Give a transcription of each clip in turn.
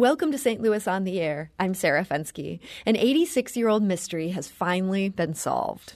Welcome to St. Louis on the Air. I'm Sarah Fenske. An 86 year old mystery has finally been solved.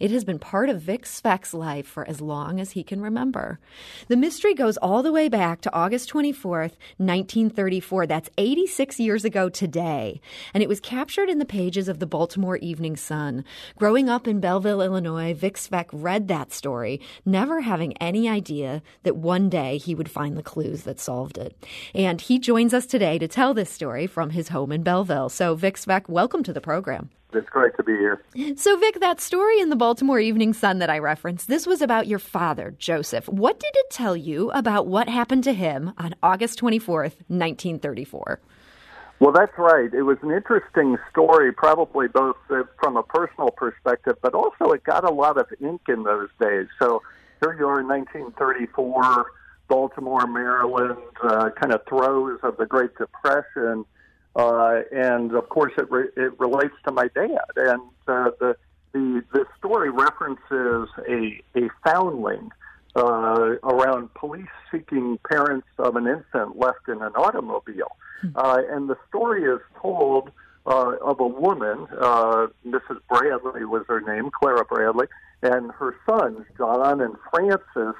It has been part of Vic Svec's life for as long as he can remember. The mystery goes all the way back to August 24th, 1934. That's 86 years ago today. And it was captured in the pages of the Baltimore Evening Sun. Growing up in Belleville, Illinois, Vic Svec read that story, never having any idea that one day he would find the clues that solved it. And he joins us today to tell this story from his home in Belleville. So, Vic Svec, welcome to the program. It's great to be here. So, Vic, that story in the Baltimore Evening Sun that I referenced, this was about your father, Joseph. What did it tell you about what happened to him on August 24th, 1934? Well, that's right. It was an interesting story, probably both uh, from a personal perspective, but also it got a lot of ink in those days. So here you are in 1934, Baltimore, Maryland, uh, kind of throes of the Great Depression uh, and of course, it re- it relates to my dad. And uh, the the the story references a a foundling uh, around police seeking parents of an infant left in an automobile. Hmm. Uh, and the story is told uh, of a woman, uh, Mrs. Bradley was her name, Clara Bradley, and her sons, John and Francis,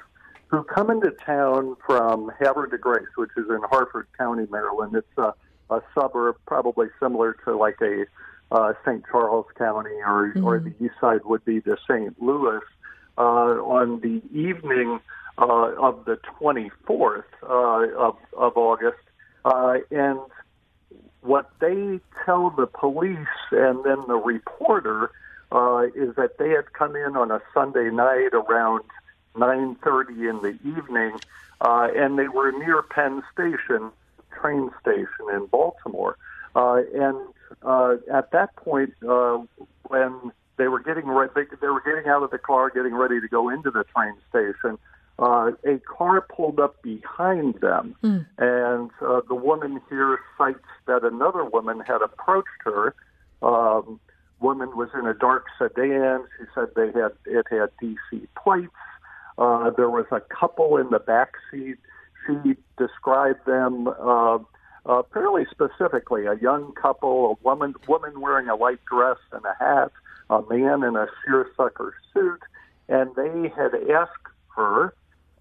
who come into town from Havre de Grace, which is in Harford County, Maryland. It's uh, a suburb, probably similar to like a uh, St. Charles County or mm-hmm. or the east side would be the St. Louis. Uh, on the evening uh, of the 24th uh, of, of August, uh, and what they tell the police and then the reporter uh, is that they had come in on a Sunday night around 9:30 in the evening, uh, and they were near Penn Station train station in Baltimore. Uh, and uh, at that point, uh, when they were getting ready, they, they were getting out of the car, getting ready to go into the train station. Uh, a car pulled up behind them, mm. and uh, the woman here cites that another woman had approached her. Um, woman was in a dark sedan. She said they had it had DC plates. Uh, there was a couple in the back seat she described them uh, uh, fairly specifically: a young couple, a woman woman wearing a white dress and a hat, a man in a seersucker suit, and they had asked her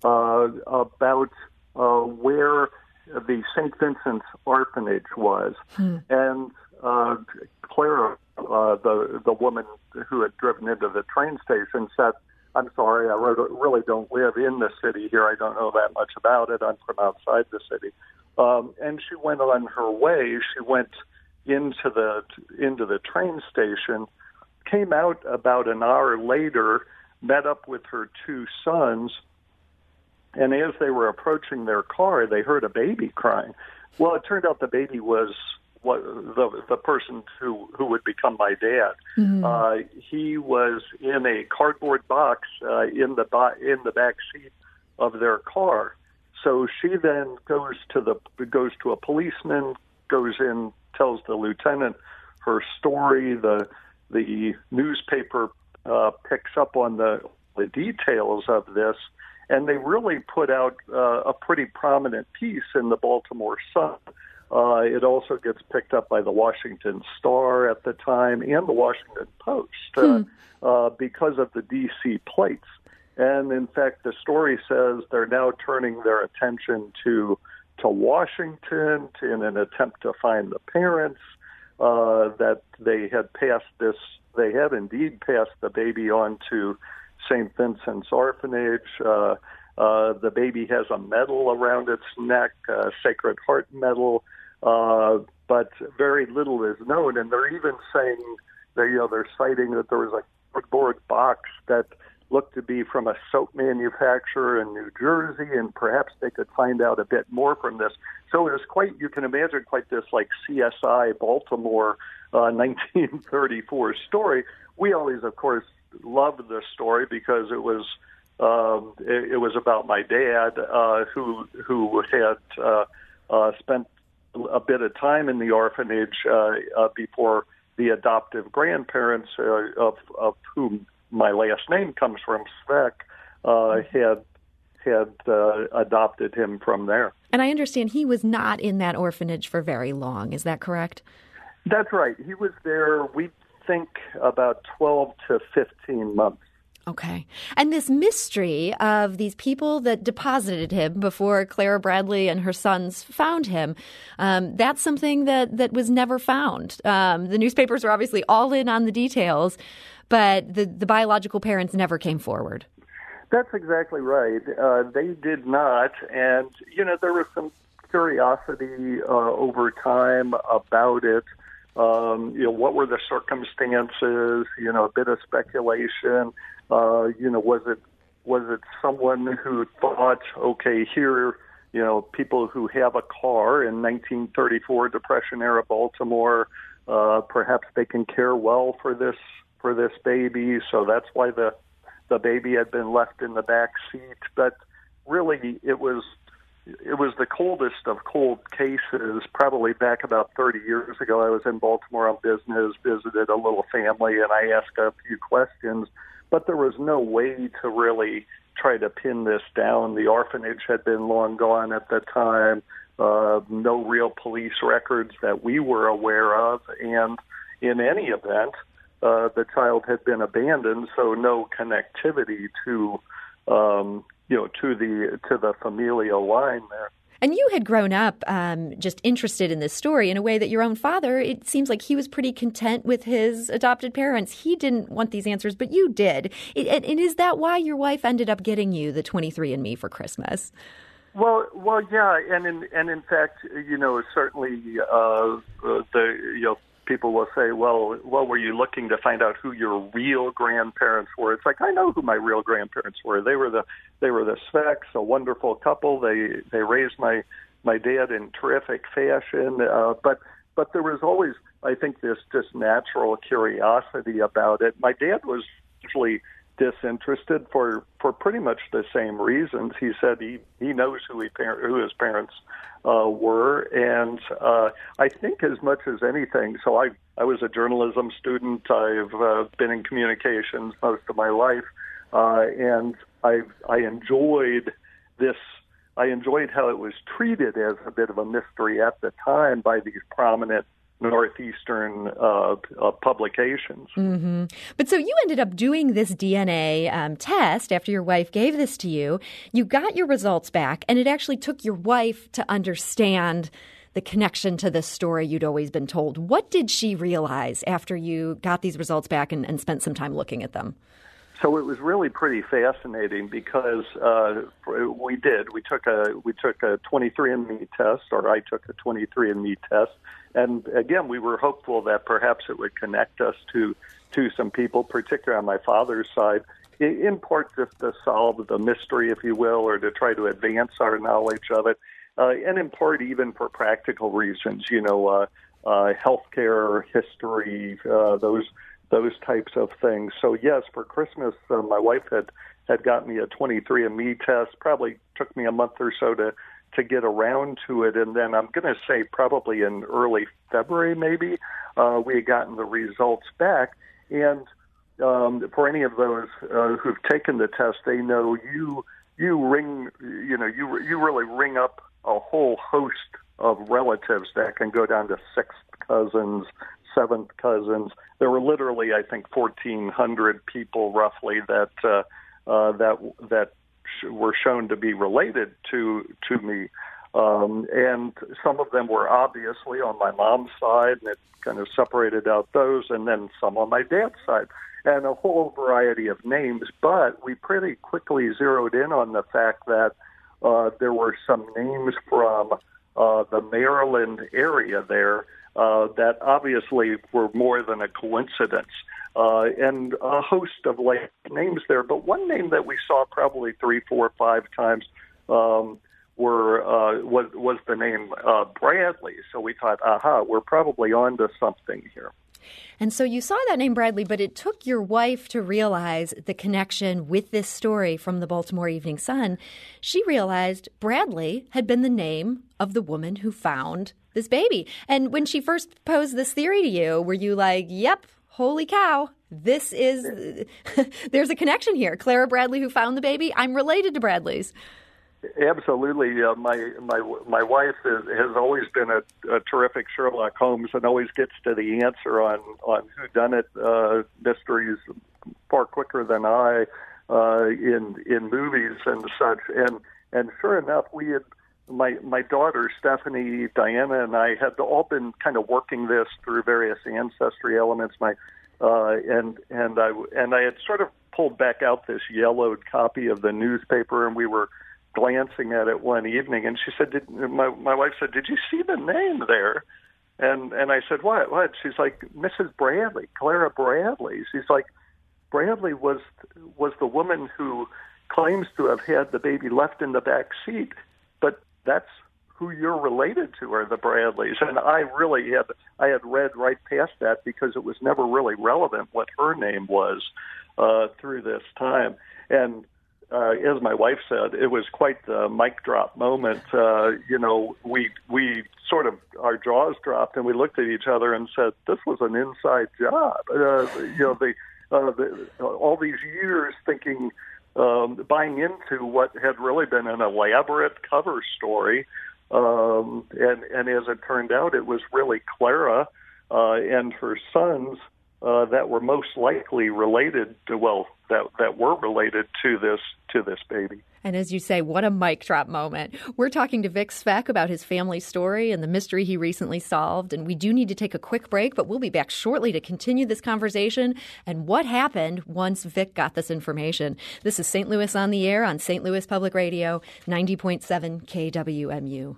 uh, about uh, where the St. Vincent's orphanage was, hmm. and uh, Clara, uh, the the woman who had driven into the train station, said I'm sorry, I really don't live in the city here. I don't know that much about it. I'm from outside the city. Um, and she went on her way. She went into the into the train station, came out about an hour later, met up with her two sons, and as they were approaching their car, they heard a baby crying. Well, it turned out the baby was what the the person who who would become my dad. Mm-hmm. Uh, he was in a cardboard box uh, in the bo- in the back seat of their car. So she then goes to the goes to a policeman, goes in, tells the lieutenant her story. The the newspaper uh, picks up on the the details of this, and they really put out uh, a pretty prominent piece in the Baltimore Sun uh, it also gets picked up by the Washington Star at the time and the Washington Post uh, hmm. uh, because of the DC plates. And in fact, the story says they're now turning their attention to to Washington to, in an attempt to find the parents. Uh, that they had passed this, they have indeed passed the baby on to St. Vincent's Orphanage. Uh, uh, the baby has a medal around its neck, a Sacred Heart medal, uh, but very little is known. And they're even saying that you know they're citing that there was a cardboard box that looked to be from a soap manufacturer in New Jersey, and perhaps they could find out a bit more from this. So it was quite, you can imagine, quite this like CSI Baltimore uh, 1934 story. We always, of course, loved this story because it was um, it, it was about my dad uh, who who had uh, uh, spent a bit of time in the orphanage uh, uh, before the adoptive grandparents, uh, of, of whom my last name comes from, Svec, uh, had had uh, adopted him from there. And I understand he was not in that orphanage for very long. Is that correct? That's right. He was there, we think, about 12 to 15 months. Okay. And this mystery of these people that deposited him before Clara Bradley and her sons found him, um, that's something that, that was never found. Um, the newspapers are obviously all in on the details, but the, the biological parents never came forward. That's exactly right. Uh, they did not. And, you know, there was some curiosity uh, over time about it. Um, you know, what were the circumstances? You know, a bit of speculation. Uh, you know, was it was it someone who thought, okay, here, you know, people who have a car in 1934 Depression era Baltimore, uh, perhaps they can care well for this for this baby, so that's why the the baby had been left in the back seat. But really, it was it was the coldest of cold cases. Probably back about 30 years ago, I was in Baltimore on business, visited a little family, and I asked a few questions but there was no way to really try to pin this down. The orphanage had been long gone at the time, uh, no real police records that we were aware of, and in any event, uh, the child had been abandoned, so no connectivity to um, you know to the to the familial line there. And you had grown up um, just interested in this story in a way that your own father, it seems like he was pretty content with his adopted parents. He didn't want these answers, but you did. It, and is that why your wife ended up getting you the 23andMe for Christmas? Well, well, yeah, and in and in fact, you know, certainly uh, the you know people will say, "Well, well, were you looking to find out who your real grandparents were?" It's like I know who my real grandparents were. They were the they were the Svecks, a wonderful couple. They they raised my my dad in terrific fashion. Uh, but but there was always, I think, this just natural curiosity about it. My dad was usually disinterested for for pretty much the same reasons. He said he he knows who he who his parents uh, were, and uh, I think as much as anything. So I I was a journalism student. I've uh, been in communications most of my life, uh, and I I enjoyed this. I enjoyed how it was treated as a bit of a mystery at the time by these prominent northeastern uh, uh, publications. Mm-hmm. But so you ended up doing this DNA um, test after your wife gave this to you. You got your results back, and it actually took your wife to understand the connection to this story you'd always been told. What did she realize after you got these results back and, and spent some time looking at them? So it was really pretty fascinating because uh, we did. We took a we took a 23andMe test, or I took a 23andMe test, and again, we were hopeful that perhaps it would connect us to to some people, particularly on my father's side, in part just to solve the mystery, if you will, or to try to advance our knowledge of it, uh, and in part even for practical reasons. You know, uh, uh, healthcare history, uh, those those types of things. So yes, for Christmas, uh, my wife had had got me a 23andMe test. Probably took me a month or so to to get around to it, and then I'm going to say probably in early February, maybe uh, we had gotten the results back. And um, for any of those uh, who've taken the test, they know you you ring you know you you really ring up a whole host of relatives that can go down to sixth cousins, seventh cousins. There were literally, I think, 1,400 people roughly that uh, uh, that that were shown to be related to to me. Um, and some of them were obviously on my mom's side, and it kind of separated out those, and then some on my dad's side, and a whole variety of names. But we pretty quickly zeroed in on the fact that uh, there were some names from uh, the Maryland area there uh, that obviously were more than a coincidence. Uh, and a host of like names there, but one name that we saw probably three, four, five times um, were uh, was was the name uh, Bradley. So we thought, aha, we're probably on to something here. And so you saw that name Bradley, but it took your wife to realize the connection with this story from the Baltimore Evening Sun. She realized Bradley had been the name of the woman who found this baby. And when she first posed this theory to you, were you like, yep, holy cow, this is, there's a connection here. Clara Bradley, who found the baby, I'm related to Bradley's. Absolutely, uh, my my my wife is, has always been a, a terrific Sherlock Holmes and always gets to the answer on on who done it uh, mysteries far quicker than I uh, in in movies and such. And and sure enough, we had my my daughter Stephanie, Diana, and I had all been kind of working this through various ancestry elements. My uh, and and I and I had sort of pulled back out this yellowed copy of the newspaper, and we were glancing at it one evening, and she said, did, "My my wife said, did you see the name there?" And and I said, "What? What?" She's like, "Mrs. Bradley, Clara Bradley." She's like, "Bradley was was the woman who claims to have had the baby left in the back seat, but that's who you're related to are the Bradleys." And I really had I had read right past that because it was never really relevant what her name was uh, through this time, and uh, as my wife said, it was quite the mic drop moment. Uh, you know, we we sort of our jaws dropped and we looked at each other and said, "This was an inside job." Uh, you know, the, uh, the all these years thinking, um, buying into what had really been an elaborate cover story, um, and and as it turned out, it was really Clara uh, and her sons uh, that were most likely related to well that that were related to this to this baby. And as you say, what a mic drop moment. We're talking to Vic Svec about his family story and the mystery he recently solved. And we do need to take a quick break, but we'll be back shortly to continue this conversation and what happened once Vic got this information. This is St. Louis on the Air on St. Louis Public Radio, 90.7 KWMU.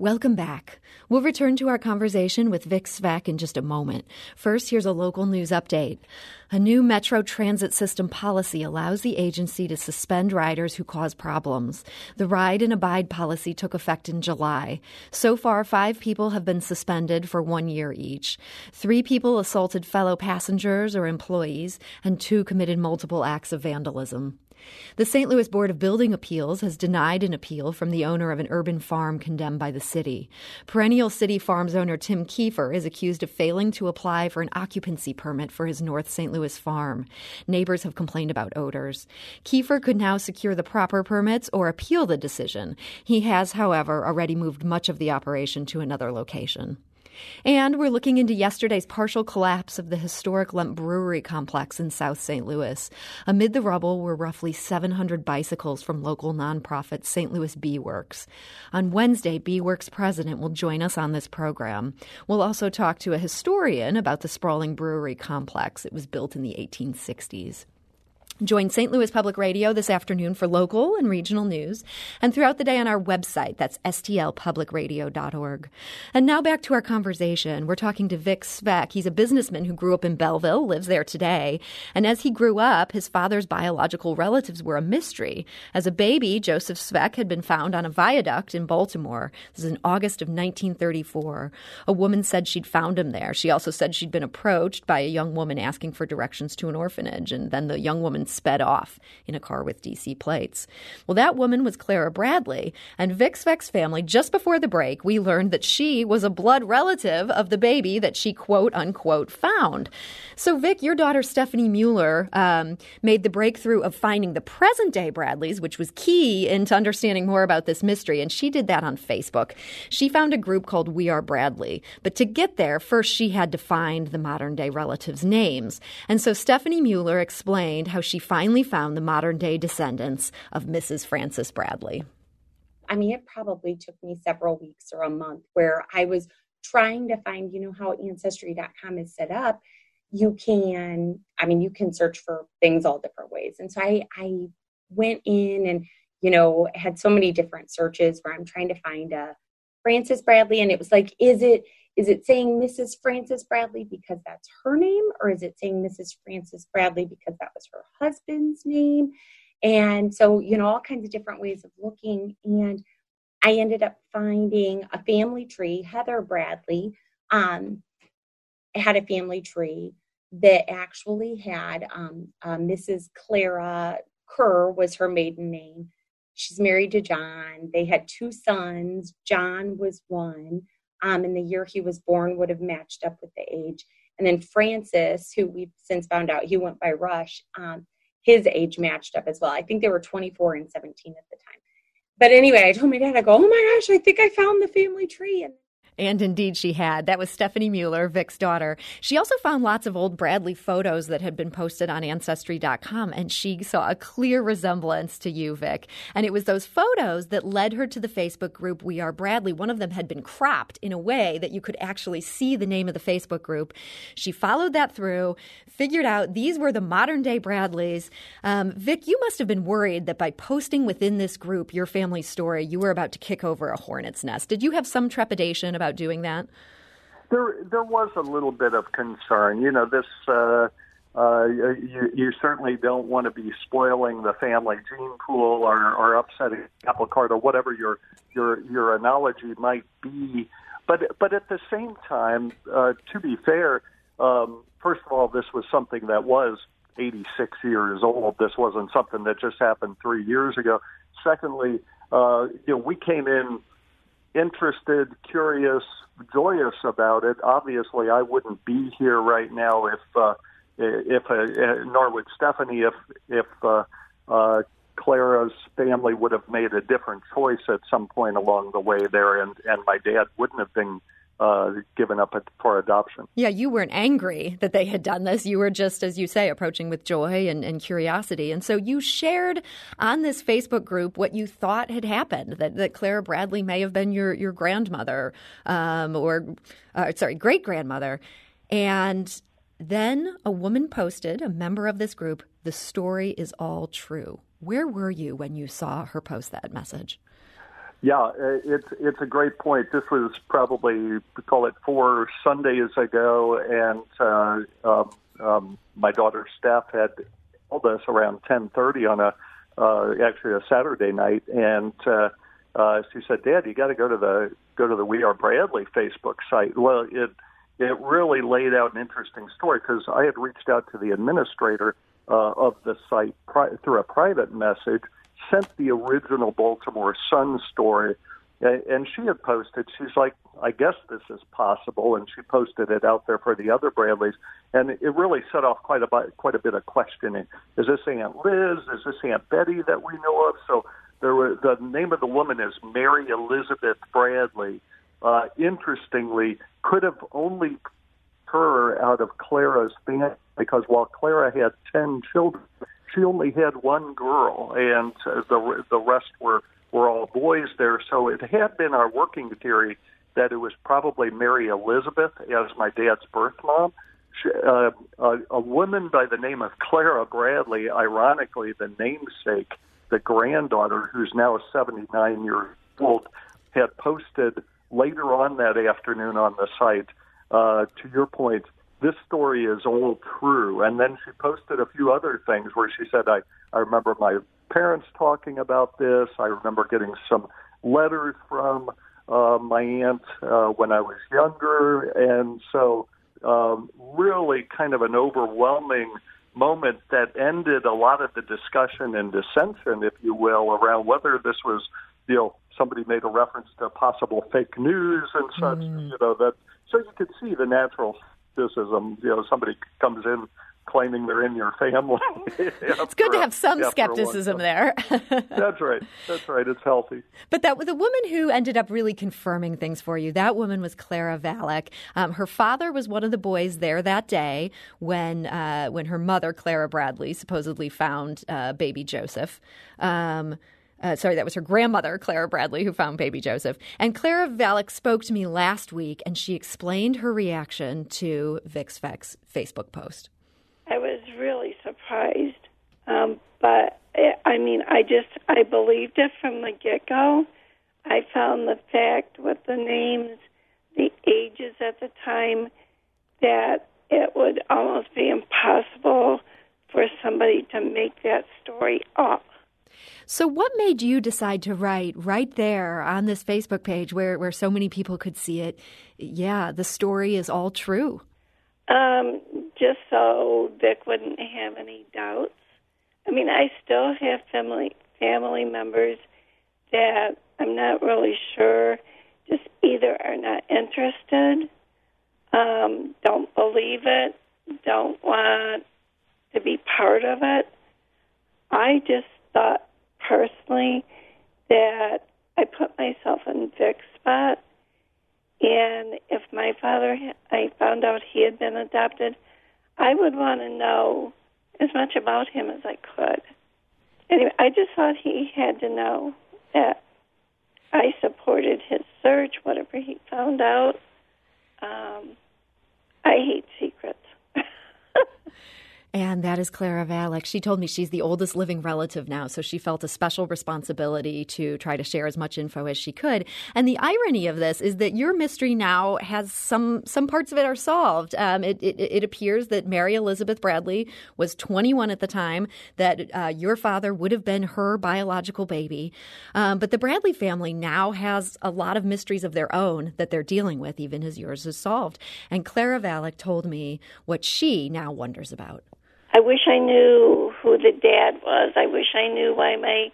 Welcome back. We'll return to our conversation with Vic Svec in just a moment. First, here's a local news update. A new Metro Transit System policy allows the agency to suspend riders who cause problems. The ride and abide policy took effect in July. So far, five people have been suspended for one year each. Three people assaulted fellow passengers or employees, and two committed multiple acts of vandalism. The St. Louis Board of Building Appeals has denied an appeal from the owner of an urban farm condemned by the city. Perennial City Farms owner Tim Kiefer is accused of failing to apply for an occupancy permit for his North St. Louis farm. Neighbors have complained about odors. Kiefer could now secure the proper permits or appeal the decision. He has, however, already moved much of the operation to another location. And we're looking into yesterday's partial collapse of the historic Lemp Brewery complex in South St. Louis. Amid the rubble were roughly 700 bicycles from local nonprofit St. Louis BWorks. On Wednesday, BWorks president will join us on this program. We'll also talk to a historian about the sprawling brewery complex. It was built in the 1860s. Join St. Louis Public Radio this afternoon for local and regional news, and throughout the day on our website, that's stlpublicradio.org. And now back to our conversation. We're talking to Vic Svec. He's a businessman who grew up in Belleville, lives there today. And as he grew up, his father's biological relatives were a mystery. As a baby, Joseph Svec had been found on a viaduct in Baltimore. This is in August of 1934. A woman said she'd found him there. She also said she'd been approached by a young woman asking for directions to an orphanage, and then the young woman sped off in a car with DC plates. Well, that woman was Clara Bradley, and Vic Svec's family, just before the break, we learned that she was a blood relative of the baby that she quote unquote found. So, Vic, your daughter Stephanie Mueller um, made the breakthrough of finding the present day Bradleys, which was key into understanding more about this mystery, and she did that on Facebook. She found a group called We Are Bradley, but to get there, first she had to find the modern day relatives' names. And so Stephanie Mueller explained how she finally found the modern day descendants of Mrs. Frances Bradley. I mean, it probably took me several weeks or a month where I was trying to find, you know, how ancestry.com is set up. You can, I mean, you can search for things all different ways. And so I, I went in and, you know, had so many different searches where I'm trying to find a Frances Bradley. And it was like, is it, is it saying Mrs. Frances Bradley because that's her name, or is it saying Mrs. Frances Bradley because that was her husband's name? And so, you know, all kinds of different ways of looking. And I ended up finding a family tree. Heather Bradley um, had a family tree that actually had um, uh, Mrs. Clara Kerr was her maiden name. she's married to John. They had two sons. John was one. Um, and the year he was born would have matched up with the age. And then Francis, who we've since found out he went by Rush, um, his age matched up as well. I think they were 24 and 17 at the time. But anyway, I told my dad, I go, oh my gosh, I think I found the family tree. And and indeed, she had. That was Stephanie Mueller, Vic's daughter. She also found lots of old Bradley photos that had been posted on Ancestry.com, and she saw a clear resemblance to you, Vic. And it was those photos that led her to the Facebook group We Are Bradley. One of them had been cropped in a way that you could actually see the name of the Facebook group. She followed that through, figured out these were the modern day Bradleys. Um, Vic, you must have been worried that by posting within this group your family's story, you were about to kick over a hornet's nest. Did you have some trepidation about about doing that? There, there was a little bit of concern. You know, this. Uh, uh, you, you certainly don't want to be spoiling the family gene pool or, or upsetting apple cart or whatever your your your analogy might be. But but at the same time, uh, to be fair, um, first of all, this was something that was 86 years old. This wasn't something that just happened three years ago. Secondly, uh, you know, we came in interested, curious, joyous about it. Obviously, I wouldn't be here right now if uh, if uh, uh, nor would Stephanie if if uh, uh, Clara's family would have made a different choice at some point along the way there, and and my dad wouldn't have been uh, given up for adoption. Yeah, you weren't angry that they had done this. You were just, as you say, approaching with joy and, and curiosity. And so you shared on this Facebook group what you thought had happened that, that Clara Bradley may have been your, your grandmother um, or, uh, sorry, great grandmother. And then a woman posted, a member of this group, the story is all true. Where were you when you saw her post that message? Yeah, uh, it's it's a great point. This was probably call it four Sundays ago, and uh, um, um, my daughter Steph had called us around ten thirty on a uh, actually a Saturday night, and uh, uh, she said, "Dad, you got to go to the go to the We Are Bradley Facebook site." Well, it it really laid out an interesting story because I had reached out to the administrator uh, of the site pri- through a private message sent the original Baltimore Sun story, and she had posted. She's like, "I guess this is possible," and she posted it out there for the other Bradleys, and it really set off quite a quite a bit of questioning. Is this Aunt Liz? Is this Aunt Betty that we know of? So there were the name of the woman is Mary Elizabeth Bradley. Uh, interestingly, could have only her out of Clara's family because while Clara had ten children, she only had one girl, and uh, the the rest were were all boys there. So it had been our working theory that it was probably Mary Elizabeth as my dad's birth mom. She, uh, a, a woman by the name of Clara Bradley, ironically, the namesake, the granddaughter, who's now 79 years old, had posted later on that afternoon on the site. Uh, to your point, this story is all true. And then she posted a few other things where she said, I, I remember my parents talking about this. I remember getting some letters from uh, my aunt uh, when I was younger. And so, um, really kind of an overwhelming moment that ended a lot of the discussion and dissension, if you will, around whether this was, you know, somebody made a reference to possible fake news and such, mm. you know, that so you could see the natural skepticism. You know, somebody comes in claiming they're in your family. it's good to have some skepticism there. That's right. That's right. It's healthy. But that the woman who ended up really confirming things for you, that woman was Clara Valek. Um, her father was one of the boys there that day when uh, when her mother, Clara Bradley, supposedly found uh, baby Joseph. Um, uh, sorry, that was her grandmother, Clara Bradley, who found baby Joseph. And Clara Valek spoke to me last week, and she explained her reaction to Vic Svec's Facebook post. I was really surprised, um, but it, I mean, I just I believed it from the get go. I found the fact with the names, the ages at the time, that it would almost be impossible for somebody to make that story up. So, what made you decide to write right there on this Facebook page where, where so many people could see it? Yeah, the story is all true. Um, just so Vic wouldn't have any doubts. I mean, I still have family family members that I'm not really sure, just either are not interested, um, don't believe it, don't want to be part of it. I just thought personally that I put myself in Vic's spot, and if my father, I found out he had been adopted, I would want to know as much about him as I could. Anyway, I just thought he had to know that I supported his search, whatever he found out. Um, I hate secrets. And that is Clara Valek. She told me she's the oldest living relative now, so she felt a special responsibility to try to share as much info as she could. And the irony of this is that your mystery now has some some parts of it are solved. Um, it, it, it, appears that Mary Elizabeth Bradley was 21 at the time, that uh, your father would have been her biological baby. Um, but the Bradley family now has a lot of mysteries of their own that they're dealing with, even as yours is solved. And Clara Valek told me what she now wonders about. I wish I knew who the dad was. I wish I knew why my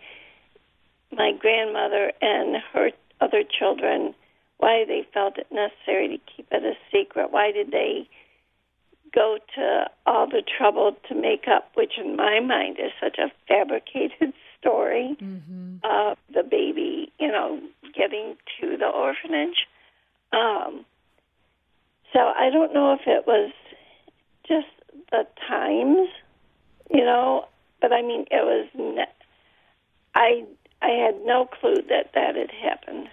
my grandmother and her other children why they felt it necessary to keep it a secret. Why did they go to all the trouble to make up, which in my mind is such a fabricated story mm-hmm. of the baby, you know, getting to the orphanage. Um, so I don't know if it was just the times, you know. But I mean, it was. Ne- I I had no clue that that had happened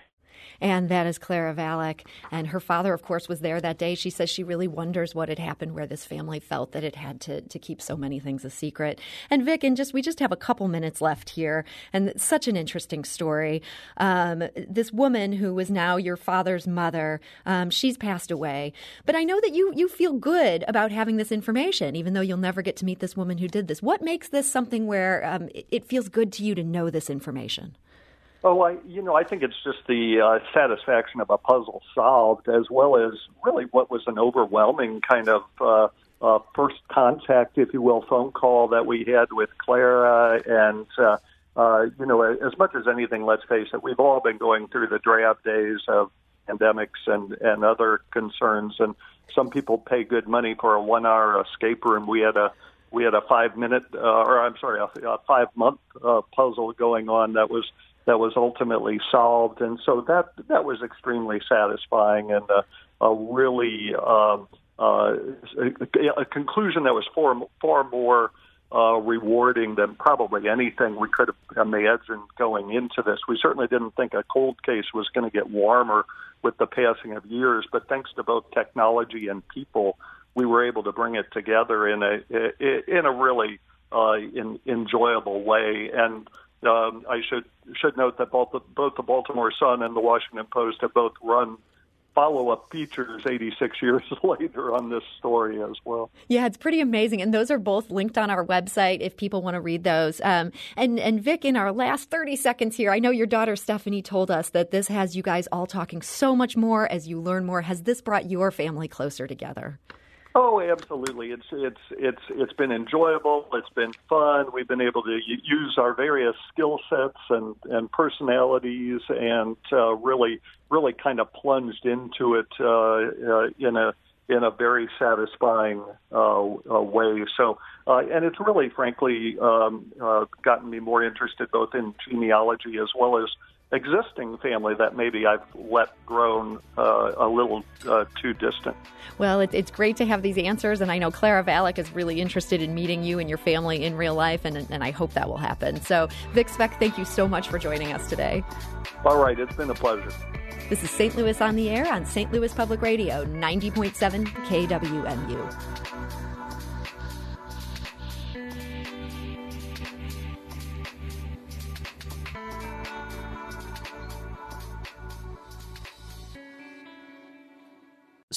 and that is Clara Valek. And her father, of course, was there that day. She says she really wonders what had happened where this family felt that it had to, to keep so many things a secret. And Vic, and just we just have a couple minutes left here, and such an interesting story. Um, this woman who was now your father's mother, um, she's passed away. But I know that you you feel good about having this information, even though you'll never get to meet this woman who did this. What makes this something where um, it, it feels good to you to know this information? Oh, I, you know, I think it's just the uh, satisfaction of a puzzle solved, as well as really what was an overwhelming kind of uh, uh, first contact, if you will, phone call that we had with Clara. And, uh, uh, you know, as much as anything, let's face it, we've all been going through the drab days of pandemics and, and other concerns. And some people pay good money for a one hour escape room. We had a we had a five minute, uh, or I'm sorry, a, a five month uh, puzzle going on that was that was ultimately solved, and so that that was extremely satisfying and a, a really um, uh, a, a conclusion that was far far more uh, rewarding than probably anything we could have imagined going into this. We certainly didn't think a cold case was going to get warmer with the passing of years, but thanks to both technology and people, we were able to bring it together in a in a really uh, in, enjoyable way. And um, I should should note that both the, both the Baltimore Sun and the Washington Post have both run follow up features 86 years later on this story as well. Yeah, it's pretty amazing. And those are both linked on our website if people want to read those. Um, and, and Vic, in our last 30 seconds here, I know your daughter Stephanie told us that this has you guys all talking so much more as you learn more. Has this brought your family closer together? Oh, absolutely. It's it's it's it's been enjoyable. It's been fun. We've been able to use our various skill sets and and personalities, and uh, really really kind of plunged into it uh, uh, in a in a very satisfying uh, uh, way. So, uh, and it's really, frankly, um, uh, gotten me more interested both in genealogy as well as existing family that maybe I've let grown uh, a little uh, too distant. Well, it, it's great to have these answers, and I know Clara Valek is really interested in meeting you and your family in real life, and, and I hope that will happen. So, Vic Svec, thank you so much for joining us today. All right, it's been a pleasure. This is St. Louis on the Air on St. Louis Public Radio, 90.7 KWMU.